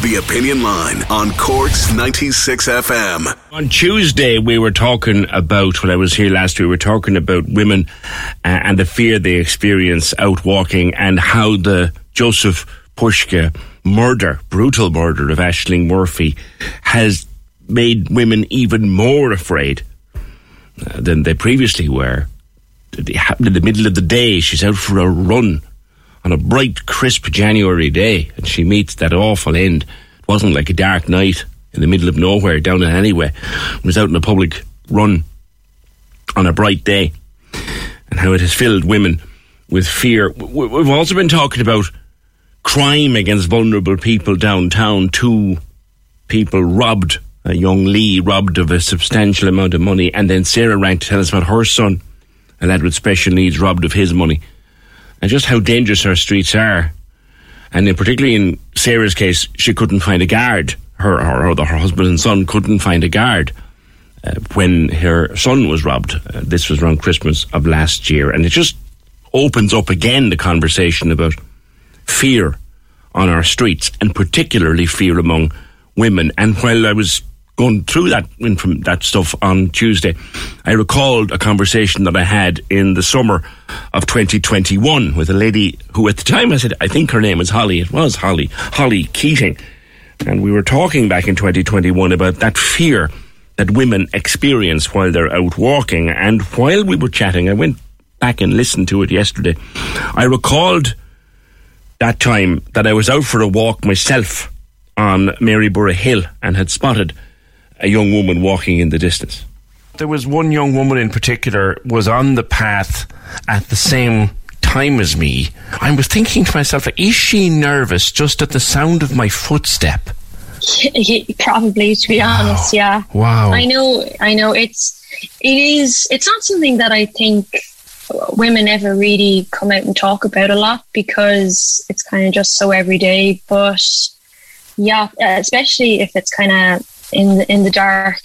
The Opinion Line on Cork's 96 FM. On Tuesday, we were talking about, when I was here last, we were talking about women uh, and the fear they experience out walking and how the Jozef Puska murder, brutal murder of Ashling Murphy, has made women even more afraid uh, than they previously were. It happened in the middle of the day. She's out for a run on a bright, crisp January day, and she meets that awful end. It wasn't like a dark night in the middle of nowhere down in anywhere. It was out in a public run on a bright day, and how it has filled women with fear. We've also been talking about crime against vulnerable people downtown. Two people robbed, a young Lee robbed of a substantial amount of money, and then Sarah rang to tell us about her son, a lad with special needs, robbed of his money and just how dangerous our streets are. And in particularly in Sarah's case, she couldn't find a guard. Her, her, her husband and son couldn't find a guard uh, when her son was robbed. Uh, this was around Christmas of last year. And it just opens up again the conversation about fear on our streets, and particularly fear among women. And while I was going through that from that stuff on Tuesday, I recalled a conversation that I had in the summer of 2021 with a lady who, at the time, I said I think her name was Holly. It was Holly, Holly Keating, and we were talking back in 2021 about that fear that women experience while they're out walking. And while we were chatting, I went back and listened to it yesterday. I recalled that time that I was out for a walk myself on Maryborough Hill and had spotted a young woman walking in the distance. There was one young woman in particular was on the path at the same time as me. I was thinking to myself, like, is she nervous just at the sound of my footstep? Probably, to be wow. honest, yeah. Wow. I know, I know. It's, it is. It's not something that I think women ever really come out and talk about a lot because it's kind of just so everyday. But yeah, especially if it's kind of in the, in the dark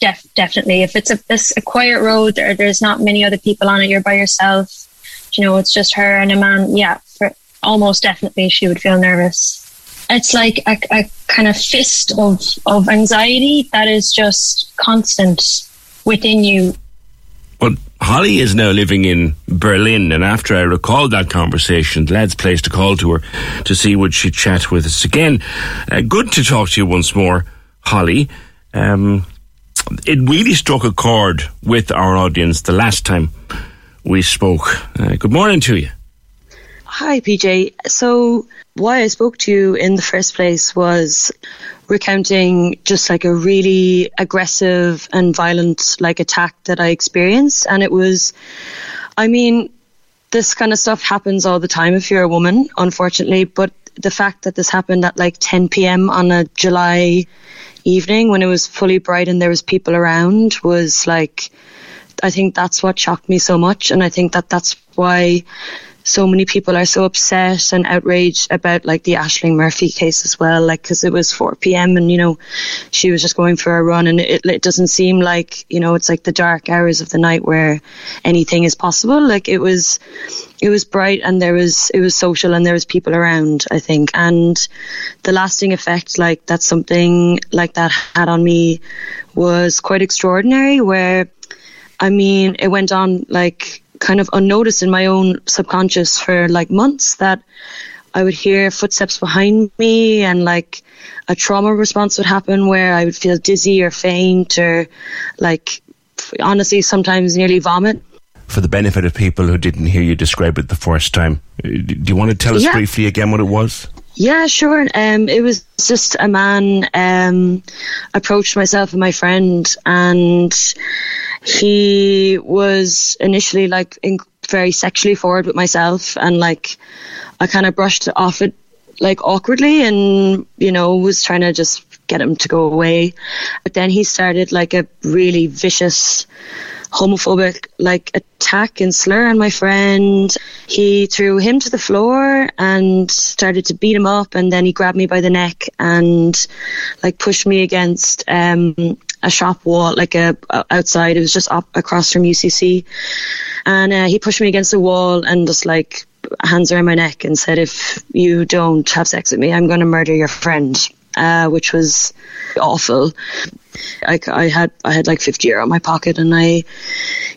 def, definitely if it's a, a quiet road there, there's not many other people on it you're by yourself you know it's just her and a man yeah for almost definitely she would feel nervous it's like a, a kind of fist of of anxiety that is just constant within you but Holly is now living in Berlin, and after I recalled that conversation, the lads placed a call to her to see would she chat with us again. Uh, good to talk to you once more. Holly. Um, it really struck a chord with our audience the last time we spoke. Uh, good morning to you. Hi, PJ. So, why I spoke to you in the first place was recounting just like a really aggressive and violent like attack that I experienced. And it was, I mean, this kind of stuff happens all the time if you're a woman, unfortunately. But the fact that this happened at like 10 p.m. on a July evening when it was fully bright and there was people around was like I think that's what shocked me so much and I think that that's why so many people are so upset and outraged about like the Ashling Murphy case as well like because it was 4 p.m. and you know she was just going for a run and it, it doesn't seem like you know it's like the dark hours of the night where anything is possible like it was it was bright and there was it was social and there was people around i think and the lasting effect like that something like that had on me was quite extraordinary where i mean it went on like kind of unnoticed in my own subconscious for like months that I would hear footsteps behind me and like a trauma response would happen where I would feel dizzy or faint or like honestly sometimes nearly vomit for the benefit of people who didn't hear you describe it the first time. Uh, Do you want to tell us Yeah. briefly again what it was? Yeah, sure. Um, it was just a man um, approached myself and my friend, and he was initially like in, very sexually forward with myself, and like I kind of brushed it off it like awkwardly, and you know was trying to just get him to go away, but then he started like a really vicious homophobic like attack and slur on my friend. He threw him to the floor and started to beat him up and then he grabbed me by the neck and like pushed me against um a shop wall like a, a- outside. It was just up across from UCC and uh, he pushed me against the wall and just like hands around my neck and said if you don't have sex with me I'm going to murder your friend uh, which was awful. I, I had I had like 50 euro in my pocket and I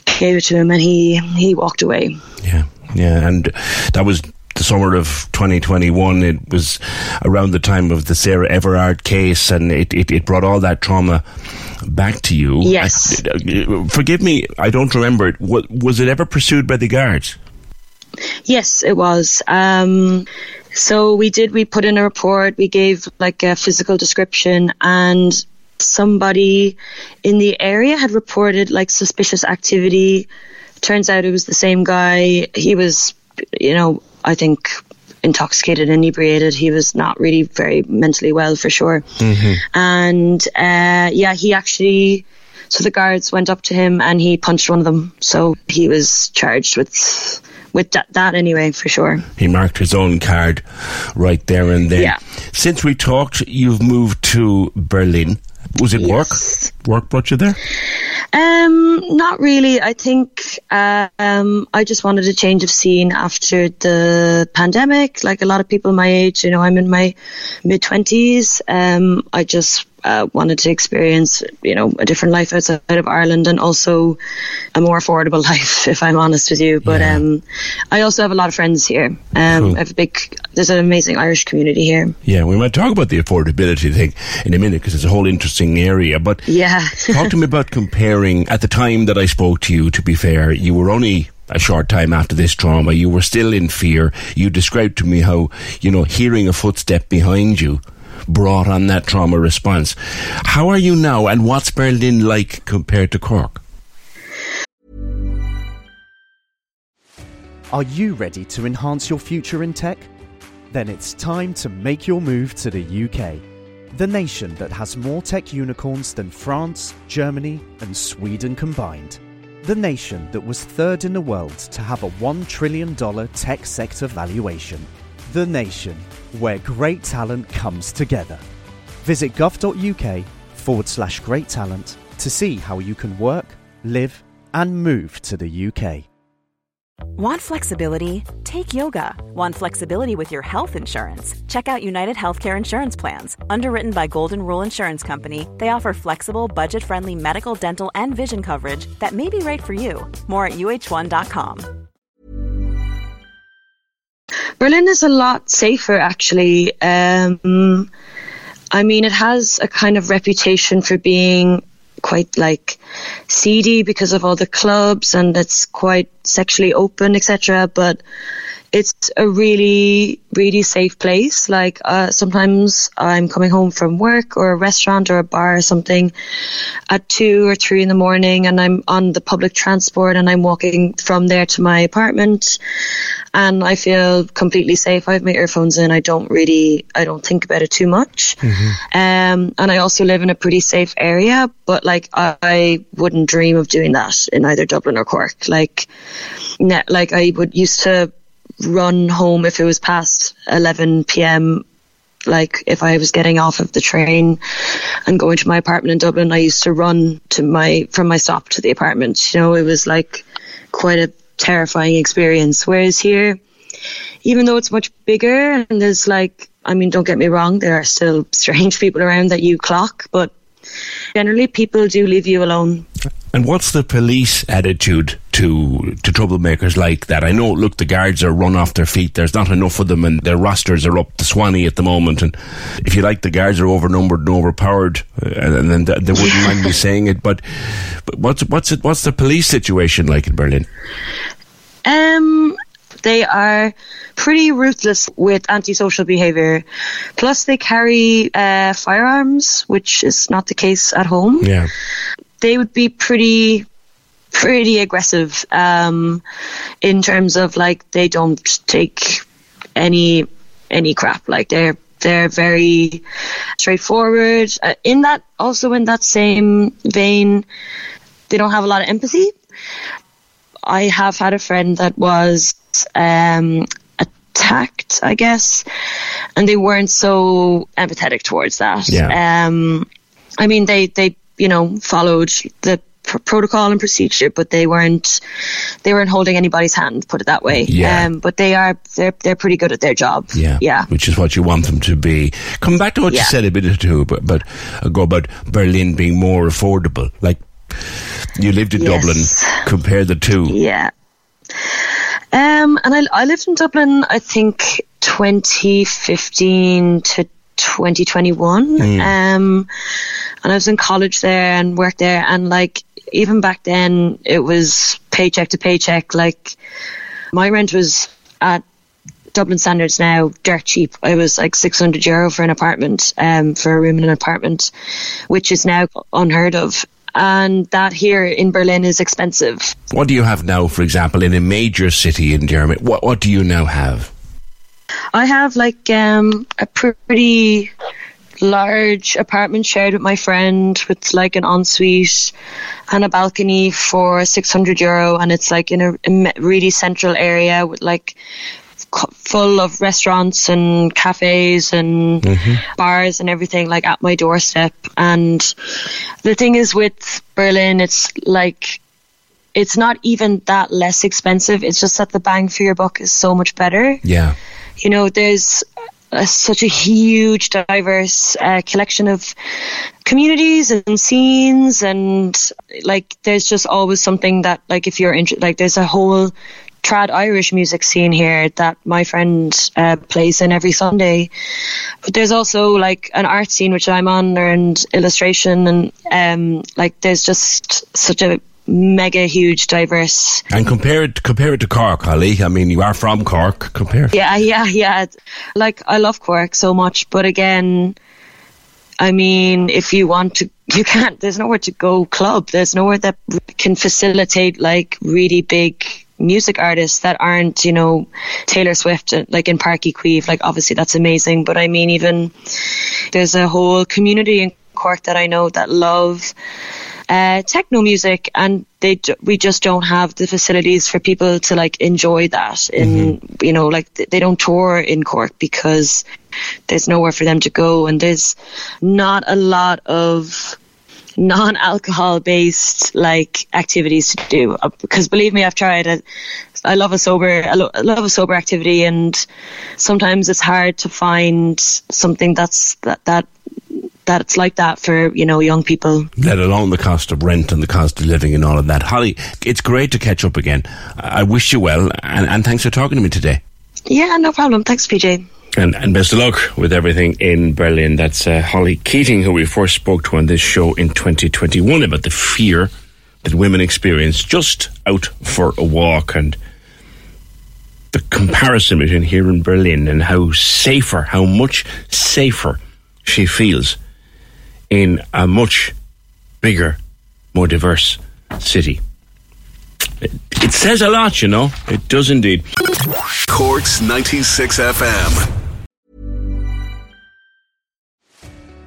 gave it to him and he he walked away. Yeah, yeah, and that was the summer of 2021. It was around the time of the Sarah Everard case, and it, it, it brought all that trauma back to you. Yes. I- forgive me, I don't remember it. Wa- Was it ever pursued by the guards? Yes, it was. Um, so we did. We put in a report. We gave like a physical description, and somebody in the area had reported like suspicious activity. Turns out it was the same guy. He was, you know, I think intoxicated, inebriated. He was not really very mentally well for sure. And uh, yeah, he actually. So the guards went up to him and he punched one of them. So he was charged with with that, that anyway, for sure. He marked his own card right there and then. Yeah. Since we talked, you've moved to Berlin. Was it Yes. work? Work brought you there? Um, not really. I think um, I just wanted a change of scene after the pandemic. Like a lot of people my age, you know, I'm in my mid twenties. Um, I just uh, wanted to experience, you know, a different life outside of Ireland and also a more affordable life, if I'm honest with you. But Yeah. um, I also have a lot of friends here. Um, Cool. I have a big. There's an amazing Irish community here. Yeah, we might talk about the affordability thing in a minute because it's a whole interesting area. But Yeah. talk to me about comparing. At the time that I spoke to you, to be fair, you were only a short time after this trauma. You were still in fear. You described to me how, you know, hearing a footstep behind you brought on that trauma response. How are you now and what's Berlin like compared to Cork? Are you ready to enhance your future in tech? Then it's time to make your move to the UK, the nation that has more tech unicorns than France, Germany, and Sweden combined. The nation that was third in the world to have a $1 trillion tech sector valuation. The nation where great talent comes together. Visit gov.uk forward slash great talent to see how you can work, live, and move to the UK. Want flexibility? Take yoga. Want flexibility with your health insurance? Check out United Healthcare Insurance Plans. Underwritten by Golden Rule Insurance Company, they offer flexible, budget friendly medical, dental, and vision coverage that may be right for you. More at uh1.com. Berlin is a lot safer, actually. Um, I mean, it has a kind of reputation for being quite like seedy because of all the clubs and it's quite sexually open, etc. But it's a really, really safe place. Like uh, sometimes I'm coming home from work or a restaurant or a bar or something at two or three in the morning, and I'm on the public transport and I'm walking from there to my apartment, and I feel completely safe. I have my earphones in. I don't really, I don't think about it too much. Um, and I also live in a pretty safe area, but like I, I wouldn't dream of doing that in either Dublin or Cork. Like, ne- like I would used to run home if it was past 11 p.m. Like if I was getting off of the train and going to my apartment in Dublin, I used to run to my from my stop to the apartment. You know, it was like quite a terrifying experience. Whereas here, even though it's much bigger and there's like, I mean, don't get me wrong, there are still strange people around that you clock, but generally people do leave you alone. And what's the police attitude to to troublemakers like that? I know, look, the guards are run off their feet. There's not enough of them, and their rosters are up to Swanee at the moment. And if you like, the guards are overnumbered and overpowered, uh, and, then they wouldn't mind me saying it. But, but what's what's it? What's the police situation like in Berlin? Um, they are pretty ruthless with antisocial behavior. Plus, they carry uh, firearms, which is not the case at home. Yeah they would be pretty pretty aggressive um, in terms of like they don't take any any crap. Like they're they're very straightforward. Uh, in that also in that same vein, they don't have a lot of empathy. I have had a friend that was um, attacked, I guess, and they weren't so empathetic towards that. Yeah. Um, I mean, they they you know, followed the pr- protocol and procedure, but they weren't they weren't holding anybody's hand. Put it that way. Yeah. Um, but they are they're they're pretty good at their job. Yeah. Yeah. Which is what you want them to be. Come back to what Yeah. you said a bit or two, but but uh, go about Berlin being more affordable. Like you lived in Yes. Dublin. Compare the two. Yeah. Um, and I, I lived in Dublin, I think 2015 to 2021. Um, and I was in college there and worked there. And like, even back then, it was paycheck to paycheck. Like, my rent was at Dublin standards now dirt cheap. I was like 600 euro for an apartment, um, for a room in an apartment, which is now unheard of. And that here in Berlin is expensive. What do you have now, for example, in a major city in Germany? What what do you now have? I have like um, a pretty large apartment shared with my friend with like an ensuite and a balcony for 600 euro and it's like in a, a really central area with like full of restaurants and cafes and bars and everything like at my doorstep. And the thing is with Berlin it's like it's not even that less expensive. It's just that the bang for your buck is so much better. Yeah. you know, there's uh, such a huge, diverse uh, collection of communities and scenes, and like there's just always something that, like, if you're interested, like, there's a whole trad Irish music scene here that my friend uh, plays in every Sunday. But there's also like an art scene which I'm on, and illustration, and um, like there's just such a mega huge diverse And compare it compare it to Cork, Holly. I mean, you are from Cork. Compare. Yeah, yeah, yeah. Like I love Cork so much, but again, I mean, if you want to, you can't. There's nowhere to go club. There's nowhere that can facilitate like really big music artists that aren't, you know, Taylor Swift, uh, like in Páirc Uí Chaoimh. Like obviously that's amazing, but I mean, even there's a whole community in Cork that I know that love uh, techno music, and they we just don't have the facilities for people to like enjoy that. In you know, like they don't tour in Cork because there's nowhere for them to go, and there's not a lot of non-alcohol based like activities to do Uh, because believe me i've tried it i love a sober I, lo- I love a sober activity and sometimes it's hard to find something that's that that that's like that for you know young people Let alone the cost of rent and the cost of living and all of that. Holly, it's great to catch up again. I I wish you well, and, and thanks for talking to me today. yeah no problem thanks pj And, and best of luck with everything in Berlin. That's uh, Holly Keating, who we first spoke to on this show in 2021 about the fear that women experience just out for a walk and the comparison between here in Berlin and how safer, how much safer she feels in a much bigger, more diverse city. It, it says a lot, you know. It does indeed. Corks 96 FM.